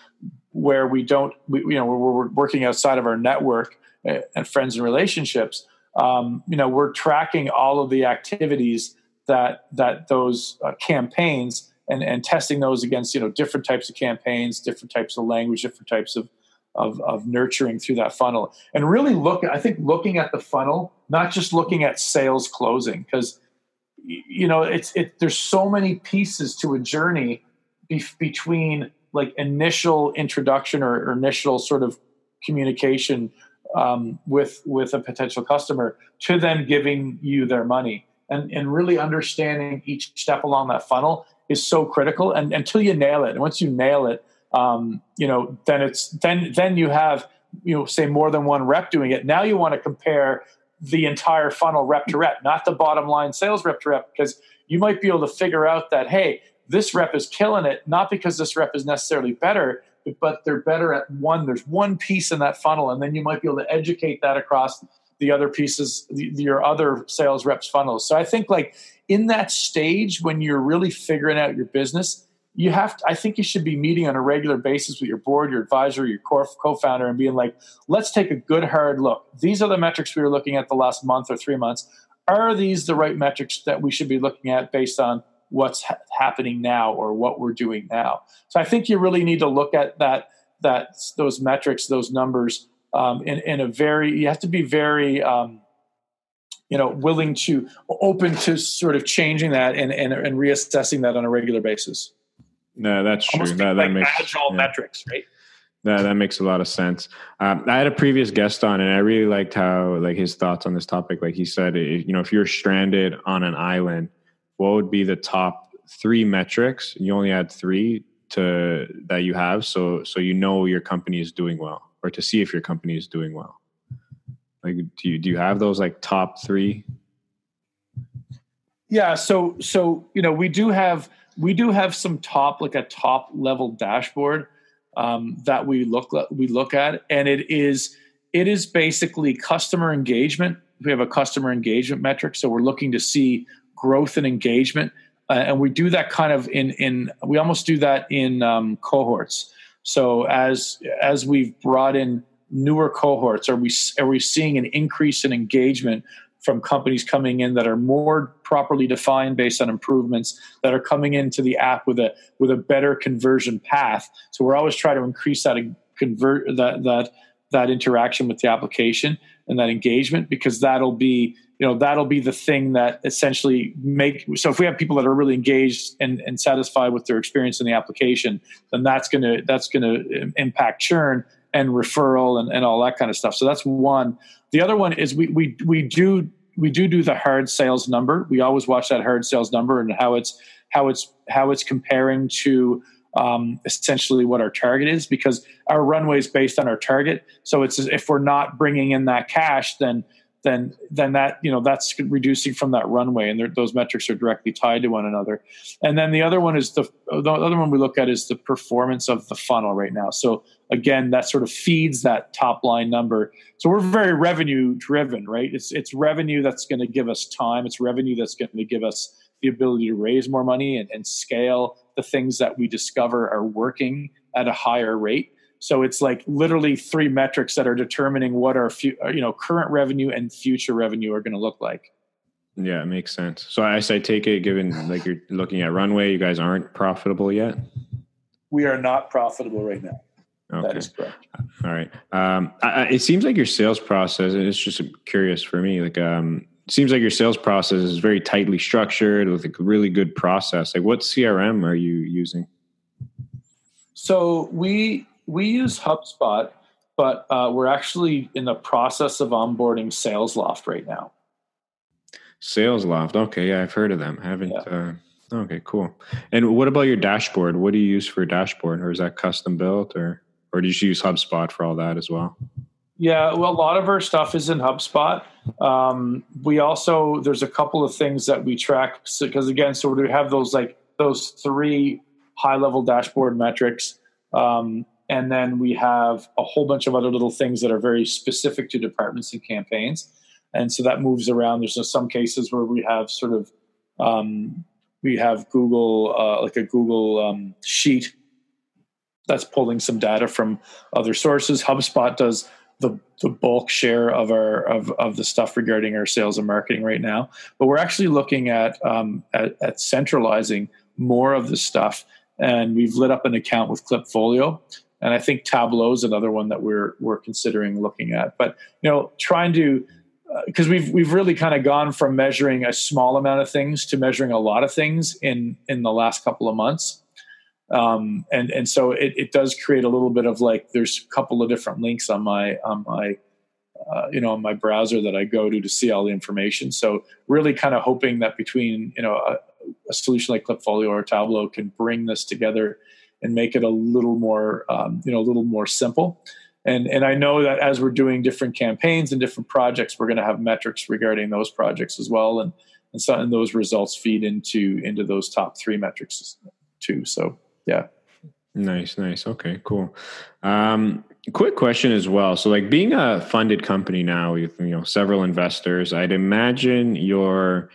where we don't, we, you know, we're, working outside of our network eh, and friends and relationships, um, you know, we're tracking all of the activities that that those uh, campaigns and, and testing those against you know different types of campaigns, different types of language, different types of of, of nurturing through that funnel. And really look i think looking at the funnel not just looking at sales closing because you know it's it there's so many pieces to a journey be, between like initial introduction or, or initial sort of communication um, with with a potential customer to them giving you their money. And and really understanding each step along that funnel is so critical. And until you nail it and once you nail it um, you know, then it's then then you have you know say more than one rep doing it. Now you want to compare the entire funnel rep to rep, not the bottom line sales rep to rep, because you might be able to figure out that hey, this rep is killing it, not because this rep is necessarily better, but they're better at one. There's one piece in that funnel, and then you might be able to educate that across the other pieces, the, your other sales reps funnels. So I think like in that stage when you're really figuring out your business, you have to, i think you should be meeting on a regular basis with your board your advisor your co-founder and being like let's take a good hard look. These are the metrics we were looking at the last month or three months. Are these the right metrics that we should be looking at based on what's ha- happening now or what we're doing now? So i think you really need to look at that that those metrics those numbers um, in, in a very you have to be very um, you know willing to open to sort of changing that and, and, and reassessing that on a regular basis
no, that's true. That,
like
that makes
agile yeah. metrics, right?
That that makes a lot of sense. Um, I had a previous guest on, and I really liked how like his thoughts on this topic. Like he said, you know, if you're stranded on an island, what would be the top three metrics? You only had three to that you have, so so you know your company is doing well, or to see if your company is doing well. Like, do you do you have those like top three?
Yeah. So so you know we do have we do have some top like a top level dashboard um, that we look we look at and it is it is basically customer engagement. We have a customer engagement metric so we're looking to see growth and engagement uh, and we do that kind of in in we almost do that in um, cohorts. So as as we've brought in newer cohorts are we are we seeing an increase in engagement from companies coming in that are more properly defined based on improvements that are coming into the app with a with a better conversion path. So we're always trying to increase that convert that that that interaction with the application and that engagement because that'll be you know that'll be the thing that essentially make so if we have people that are really engaged and, and satisfied with their experience in the application then that's going to that's going to impact churn and referral and, and all that kind of stuff so that's one the other one is we we we do we do do the hard sales number. We always watch that hard sales number and how it's how it's how it's comparing to um, essentially what our target is because our runway is based on our target. So it's if we're not bringing in that cash, then then then that you know that's reducing from that runway, and those metrics are directly tied to one another. And then the other one is the the other one we look at is the performance of the funnel right now. So again, that sort of feeds that top line number. So we're very revenue driven, right? It's it's revenue that's going to give us time. It's revenue that's going to give us the ability to raise more money and, and scale the things that we discover are working at a higher rate so it's like literally three metrics that are determining what our fu- uh, you know current revenue and future revenue are going to look like.
Yeah, it makes sense. So I, I take it, given like you're looking at runway, you guys aren't profitable yet.
We are not profitable right now. Okay. That is correct.
All right. Um, I, it seems like your sales process, and it's just curious for me, like, um, it seems like your sales process is very tightly structured with a really good process. Like, what CRM are you using?
So we we use HubSpot, but uh, we're actually in the process of onboarding SalesLoft right now.
SalesLoft. Okay, yeah, I've heard of them. I haven't. Yeah. Uh, okay, cool. And what about your dashboard? What do you use for a dashboard, or is that custom built, or or do you use HubSpot for all that as well?
Yeah, well, a lot of our stuff is in HubSpot. Um, we also there's a couple of things that we track because so, again, so we have those like those three high level dashboard metrics. Um, and then we have a whole bunch of other little things that are very specific to departments and campaigns. And so that moves around. There's some cases where we have sort of um, we have Google uh, like a Google um, sheet that's pulling some data from other sources. HubSpot does the, the bulk share of our of, of the stuff regarding our sales and marketing right now. But we're actually looking at um, at, at centralizing more of the stuff, and we've lit up an account with Klipfolio and I think Tableau is another one that we're we're considering looking at. But you know, trying to because uh, we've we've really kind of gone from measuring a small amount of things to measuring a lot of things in in the last couple of months. Um, and and so it, it does create a little bit of like there's a couple of different links on my on my uh, you know on my browser that I go to to see all the information. So really kind of hoping that between you know a, a solution like Klipfolio or Tableau can bring this together and make it a little more um, you know a little more simple and and I know that as we're doing different campaigns and different projects, we're going to have metrics regarding those projects as well, and and so and those results feed into into those top three metrics too. So yeah.
Nice, nice. Okay, cool. Um, quick question as well. So, like being a funded company now with you know several investors, I'd imagine your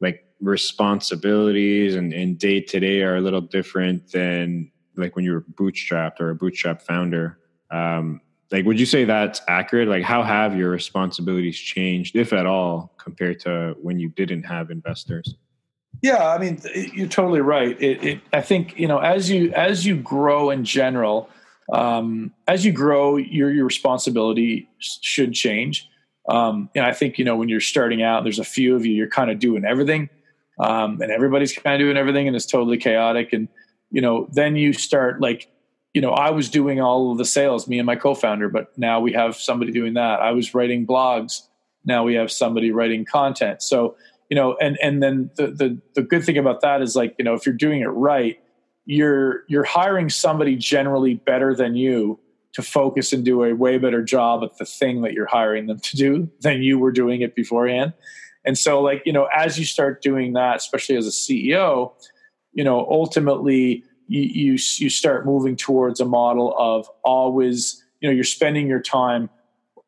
like responsibilities and, day to day are a little different than like when you were bootstrapped or a bootstrap founder. Um, like, would you say that's accurate? Like, how have your responsibilities changed, if at all, compared to when you didn't have investors?
Yeah, I mean, you're totally right. It, it, I think you know, as you as you grow in general, um, as you grow, your your responsibility should change. Um, and I think you know when you're starting out, there's a few of you, you're kind of doing everything, um, and everybody's kind of doing everything, and it's totally chaotic. And you know, then you start like you know, I was doing all of the sales, me and my co-founder, but now we have somebody doing that. I was writing blogs. Now we have somebody writing content. So, you know, and and then the the the good thing about that is like, you know, if you're doing it right, you're you're hiring somebody generally better than you to focus and do a way better job at the thing that you're hiring them to do than you were doing it beforehand. And so like, you know, as you start doing that, especially as a CEO, you know, ultimately you, you you start moving towards a model of always you know you're spending your time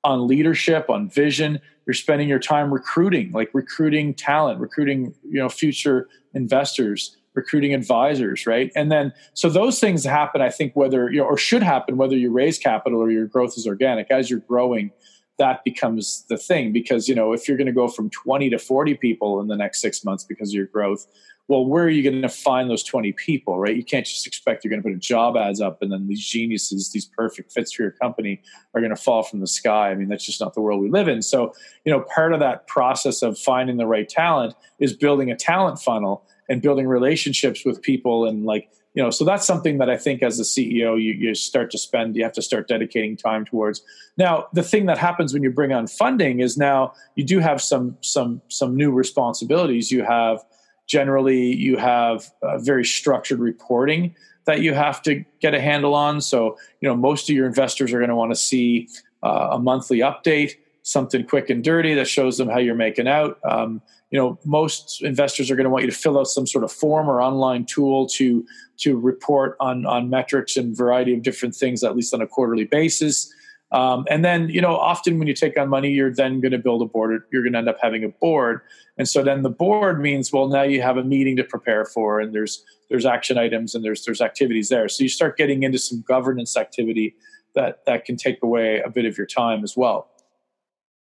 on leadership on vision. You're spending your time recruiting like recruiting talent recruiting you know future investors recruiting advisors right? And then so those things happen i think whether you know or should happen whether you raise capital or your growth is organic. As you're growing that becomes the thing because you know if you're going to go from 20 to 40 people in the next six months because of your growth well, where are you going to find those 20 people, right? You can't just expect you're going to put a job ads up and then these geniuses, these perfect fits for your company are going to fall from the sky. I mean, that's just not the world we live in. So, you know, part of that process of finding the right talent is building a talent funnel and building relationships with people and like, you know, so that's something that I think as a CEO, you, you start to spend, you have to start dedicating time towards. Now, the thing that happens when you bring on funding is now you do have some, some, some new responsibilities. You have, generally you have very structured reporting that you have to get a handle on. So you know most of your investors are going to want to see uh, a monthly update something quick and dirty that shows them how you're making out. Um, you know most investors are going to want you to fill out some sort of form or online tool to to report on on metrics and variety of different things at least on a quarterly basis um, and then, you know, often when you take on money, you're then going to build a board. You're going to end up having a board, and so then the board means, well, now you have a meeting to prepare for, and there's there's action items and there's there's activities there. So you start getting into some governance activity that that can take away a bit of your time as well.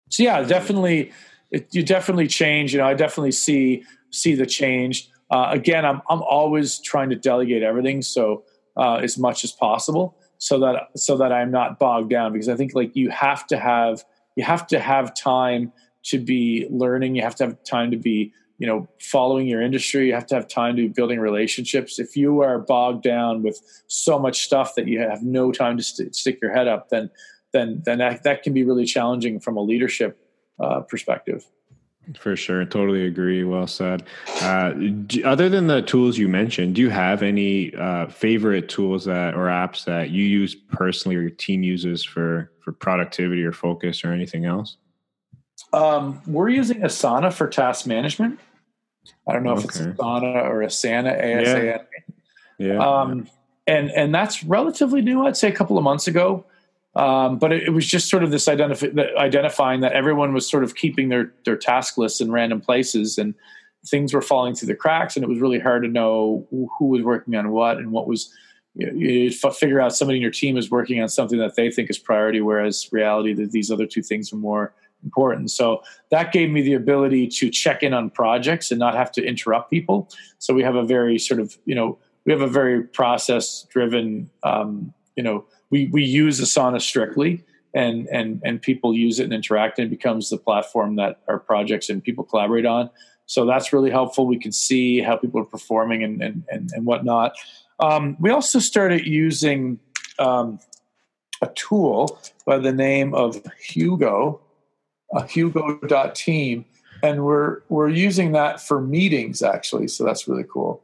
So yeah, definitely, it, you definitely change. You know, I definitely see see the change. Uh, again, I'm I'm always trying to delegate everything so uh, as much as possible so that so that I'm not bogged down because I think like you have to have you have to have time to be learning. You have to have time to be you know following your industry. You have to have time to be building relationships. If you are bogged down with so much stuff that you have no time to st- stick your head up then then then that, that can be really challenging from a leadership uh, perspective
for sure. Totally agree. Well said. Uh, do, other than the tools you mentioned, do you have any uh, favorite tools that or apps that you use personally or your team uses for, for productivity or focus or anything else?
Um, we're using Asana for task management. I don't know okay. if it's Asana or Asana, A-S-A-N. Yeah. yeah. Um, and, and that's relatively new. I'd say a couple of months ago. Um, but it, it, was just sort of this identif- identifying that everyone was sort of keeping their their task lists in random places, and things were falling through the cracks, and it was really hard to know who was working on what and what was. You, you figure out somebody in your team is working on something that they think is priority, whereas reality that these other two things are more important. So that gave me the ability to check in on projects and not have to interrupt people. So we have a very sort of you know we have a very process driven um, you know we we use Asana strictly, and and and people use it and interact, and it becomes the platform that our projects and people collaborate on. So that's really helpful. We can see how people are performing and and and, and whatnot. Um, we also started using um, a tool by the name of Hugo, uh, Hugo.team, and we're we're using that for meetings actually. So that's really cool.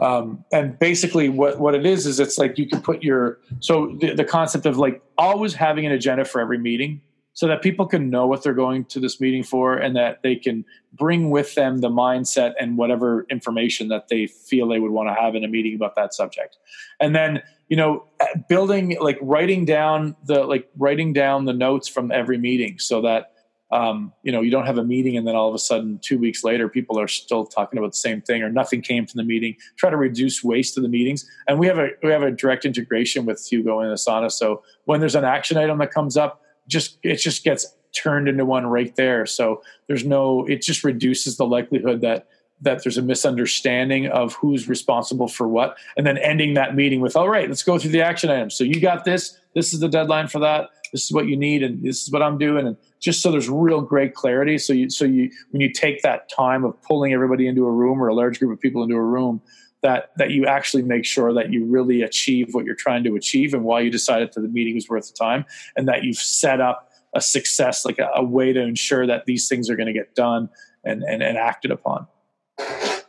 Um, and basically, what what it is is it's like you can put your so the, the concept of like always having an agenda for every meeting so that people can know what they're going to this meeting for and that they can bring with them the mindset and whatever information that they feel they would want to have in a meeting about that subject. And then you know building like writing down the like writing down the notes from every meeting so that um, you know you don't have a meeting and then all of a sudden two weeks later people are still talking about the same thing or nothing came from the meeting. Try to reduce waste of the meetings. And we have a we have a direct integration with hugo and asana. So when there's an action item that comes up just it just gets turned into one right there. So there's no it just reduces the likelihood that that there's a misunderstanding of who's responsible for what and then ending that meeting with all right let's go through the action items. So you got this this is the deadline for that this is what you need and this is what i'm doing and just so there's real great clarity so you so you when you take that time of pulling everybody into a room or a large group of people into a room that that you actually make sure that you really achieve what you're trying to achieve and why you decided that the meeting was worth the time and that you've set up a success like a, a way to ensure that these things are going to get done and, and, and acted upon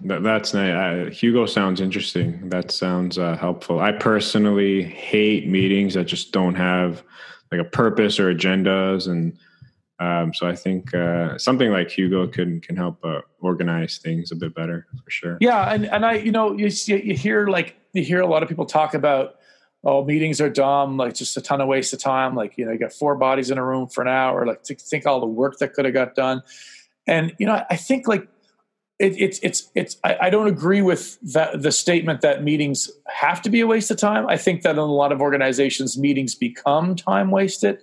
that's nice. Uh, Hugo sounds interesting. That sounds uh, helpful. I personally hate meetings that just don't have like a purpose or agendas, and um, so I think uh, something like Hugo can can help uh, organize things a bit better for sure.
Yeah, and and I you know you you hear like you hear a lot of people talk about oh meetings are dumb like just a ton of waste of time. Like you know you got four bodies in a room for an hour. Like think all the work that could have got done. And you know I think like it, it's it's it's I, I, don't agree with that the statement that meetings have to be a waste of time. I think that in a lot of organizations, meetings become time wasted.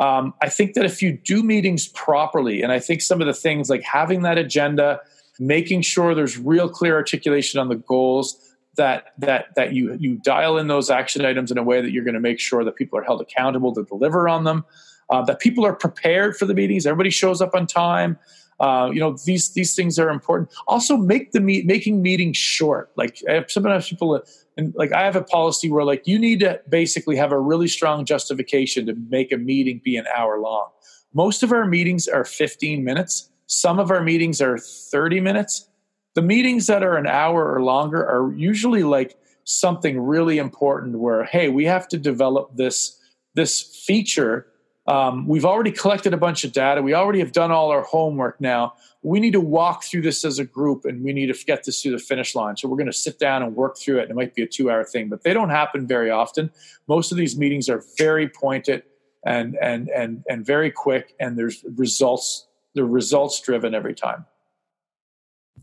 Um, I think that if you do meetings properly, and I think some of the things like having that agenda, making sure there's real clear articulation on the goals, that that that you you dial in those action items in a way that you're going to make sure that people are held accountable to deliver on them, uh, that people are prepared for the meetings, everybody shows up on time. Uh, you know these these things are important. Also, make the meet making meetings short. Like sometimes people and like I have a policy where like you need to basically have a really strong justification to make a meeting be an hour long. Most of our meetings are 15 minutes. Some of our meetings are 30 minutes. The meetings that are an hour or longer are usually like something really important where hey, we have to develop this this feature um, we've already collected a bunch of data. We already have done all our homework now. We need to walk through this as a group and we need to get this through the finish line. So we're going to sit down and work through it. And it might be a two hour thing, but they don't happen very often. Most of these meetings are very pointed and, and, and, and very quick, and there's results, they're results driven every time.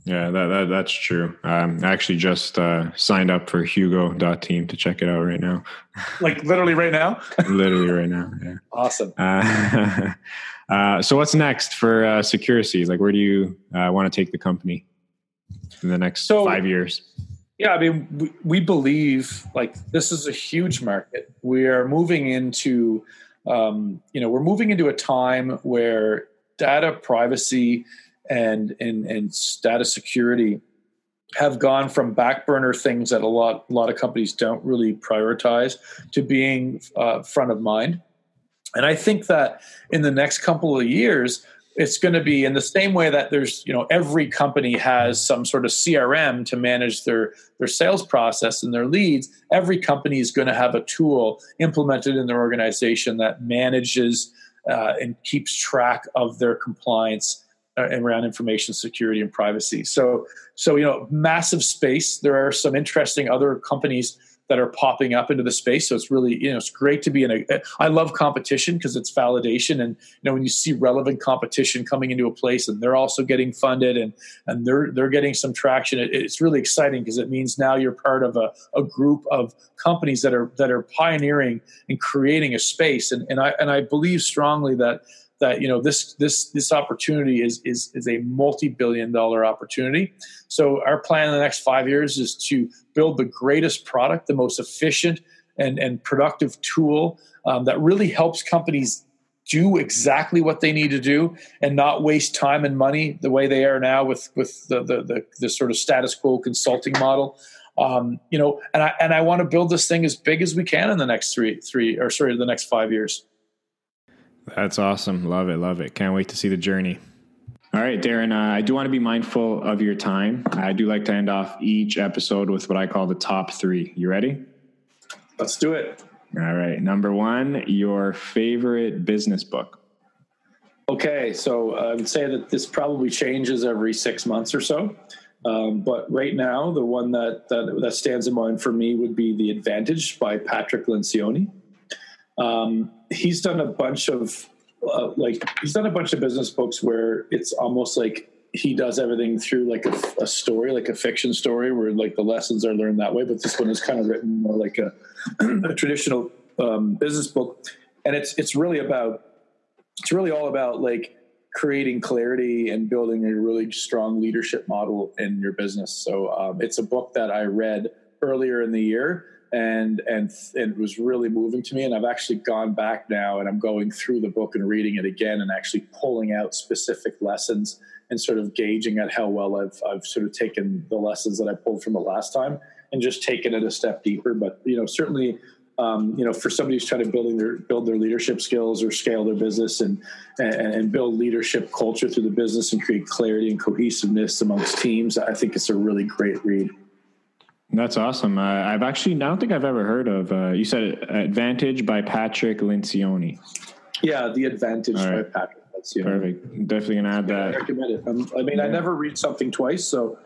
Yeah, that, that that's true. Um, I actually just uh, signed up for Hugo.team to check it out right now.
like literally right now?
literally right now. Yeah.
Awesome.
Uh, uh, so what's next for uh, Securicy? Like, where do you uh, want to take the company in the next so, five years?
Yeah, I mean, we, we believe like this is a huge market. We are moving into, um, you know, we're moving into a time where data privacy and and and data security have gone from back burner things that a lot a lot of companies don't really prioritize to being uh, front of mind. And I think that in the next couple of years, it's going to be in the same way that there's you know every company has some sort of crm to manage their their sales process and their leads every company is going to have a tool implemented in their organization that manages uh, and keeps track of their compliance Uh, around information security and privacy. So, so you know, massive space. There are some interesting other companies that are popping up into the space. So it's really, you know, it's great to be in a. I love competition because it's validation, and you know, when you see relevant competition coming into a place, and they're also getting funded, and and they're they're getting some traction. It, it's really exciting because it means now you're part of a, a group of companies that are that are pioneering and creating a space. And and I and I believe strongly that that you know this this this opportunity is is is a multi-billion dollar opportunity so our plan in the next five years is to build the greatest product the most efficient and, and productive tool um, that really helps companies do exactly what they need to do and not waste time and money the way they are now with with the the, the, the sort of status quo consulting model. Um, you know, and I and I want to build this thing as big as we can in the next three three or sorry the next five years.
That's awesome. Love it. Love it. Can't wait to see the journey. All right, Darren, uh, I do want to be mindful of your time. I do like to end off each episode with what I call the top three. You ready?
Let's do it.
All right. Number one, your favorite business book.
Okay. So I would say that this probably changes every six months or so. Um, but right now, the one that, that, that stands in mind for me would be The Advantage by Patrick Lencioni. Um, he's done a bunch of uh, like he's done a bunch of business books where it's almost like he does everything through like a, a, story, like a fiction story, where like the lessons are learned that way. But this one is kind of written more like a, a traditional um, business book, and it's it's really about it's really all about like creating clarity and building a really strong leadership model in your business. So um, it's a book that I read earlier in the year and and it was really moving to me and i've actually gone back now and i'm going through the book and reading it again and actually pulling out specific lessons and sort of gauging at how well i've i've sort of taken the lessons that i pulled from the last time and just taken it a step deeper but you know certainly um, you know, for somebody who's trying to building their build their leadership skills or scale their business and, and, and build leadership culture through the business and create clarity and cohesiveness amongst teams, I think it's a really great read.
That's awesome. Uh, I've actually, I don't think I've ever heard of, uh, you said Advantage by Patrick Lencioni.
Yeah, The Advantage right. by Patrick Lencioni.
Perfect. Definitely going to add that.
I recommend it. Um, I mean, yeah. I never read something twice. So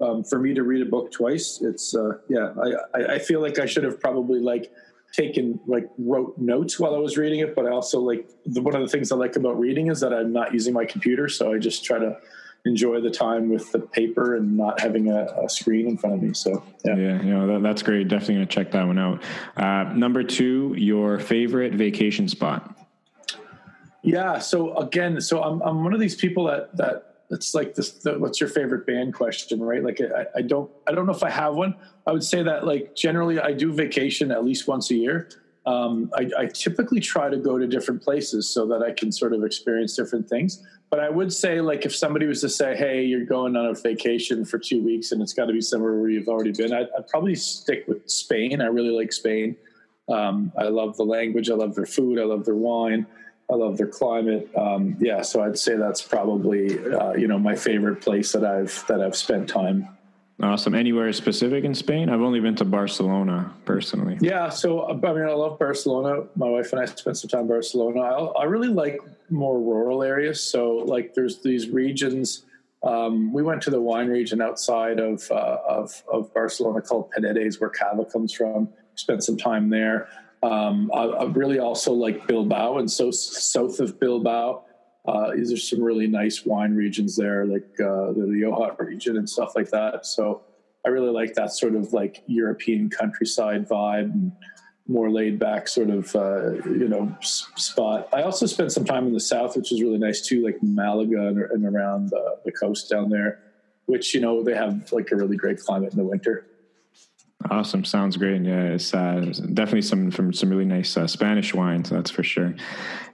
um, for me to read a book twice, it's, uh, yeah, I, I feel like I should have probably like taken, like wrote notes while I was reading it. But I also like, the, one of the things I like about reading is that I'm not using my computer. So I just try to, enjoy the time with the paper and not having a, a screen in front of me. So
yeah, yeah, you know that, that's great. Definitely gonna check that one out. Uh, number two, your favorite vacation spot.
Yeah. So again, so I'm I'm one of these people that that it's like this. The, what's your favorite band question, right? Like I, I don't I don't know if I have one. I would say that like generally I do vacation at least once a year. Um, I, I, typically try to go to different places so that I can sort of experience different things. But I would say, like, if somebody was to say, "Hey, you're going on a vacation for two weeks, and it's got to be somewhere where you've already been," I'd, I'd probably stick with Spain. I really like Spain. Um, I love the language. I love their food. I love their wine. I love their climate. Um, yeah, so I'd say that's probably uh, you know my favorite place that I've that I've spent time.
Awesome. Anywhere specific in Spain? I've only been to Barcelona personally.
Yeah, so I mean, I love Barcelona. My wife and I spent some time in Barcelona. I, I really like more rural areas. So, like, there's these regions. Um, we went to the wine region outside of, uh, of, of Barcelona called Penedes, where Cava comes from. Spent some time there. Um, I, I, really also like Bilbao, and so south of Bilbao, uh, these are some really nice wine regions there, like uh, the Rioja region and stuff like that. So I really like that sort of like European countryside vibe and more laid back sort of uh, you know spot. I also spent some time in the south, which is really nice too, like Malaga and, and around the, the coast down there, which you know they have like a really great climate in the winter.
Awesome, sounds great. Yeah, it's uh, definitely some from some really nice uh, Spanish wines, that's for sure.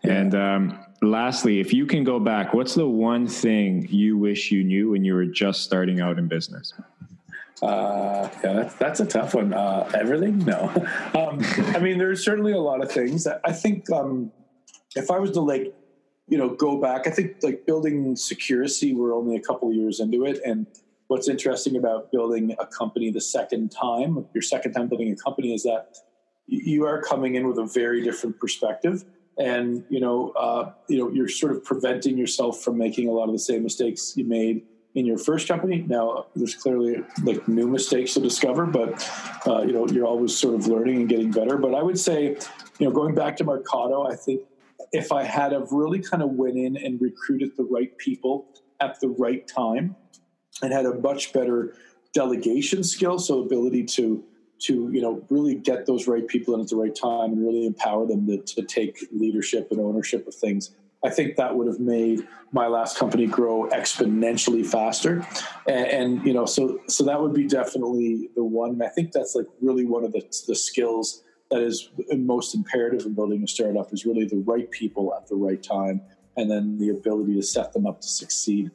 Yeah. And um, lastly, if you can go back, what's the one thing you wish you knew when you were just starting out in business?
Uh, yeah, that's, that's a tough one. Uh, everything? No. Um, I mean, there's certainly a lot of things. I think um, if I was to like, you know, go back, I think like building Securicy, we're only a couple years into it. And what's interesting about building a company the second time, your second time building a company, is that you are coming in with a very different perspective and you know, uh, you know, you're sort of preventing yourself from making a lot of the same mistakes you made in your first company. Now, there's clearly like new mistakes to discover, but uh, you know, you're always sort of learning and getting better. But I would say, you know, going back to Mercado, I think if I had have really kind of went in and recruited the right people at the right time and had a much better delegation skill, so ability to to you know really get those right people in at the right time and really empower them to, to take leadership and ownership of things I think that would have made my last company grow exponentially faster, and, and, you know, so so that would be definitely the one. I think that's like really one of the the skills that is most imperative in building a startup is really the right people at the right time, and then the ability to set them up to succeed.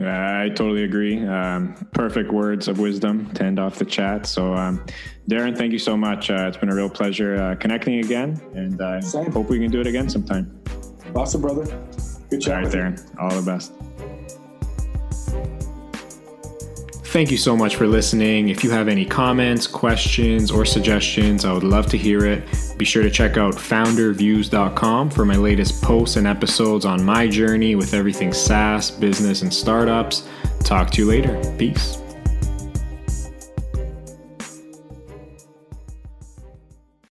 I totally agree. Um, perfect words of wisdom to end off the chat. So, um, Darren, thank you so much. Uh, it's been a real pleasure uh, connecting again, and I uh, hope we can do it again sometime.
Awesome, brother. Good job.
All right, Darren. All the best. Thank you so much for listening. If you have any comments, questions, or suggestions, I would love to hear it. Be sure to check out founderviews.com for my latest posts and episodes on my journey with everything SaaS, business, and startups. Talk to you later. Peace.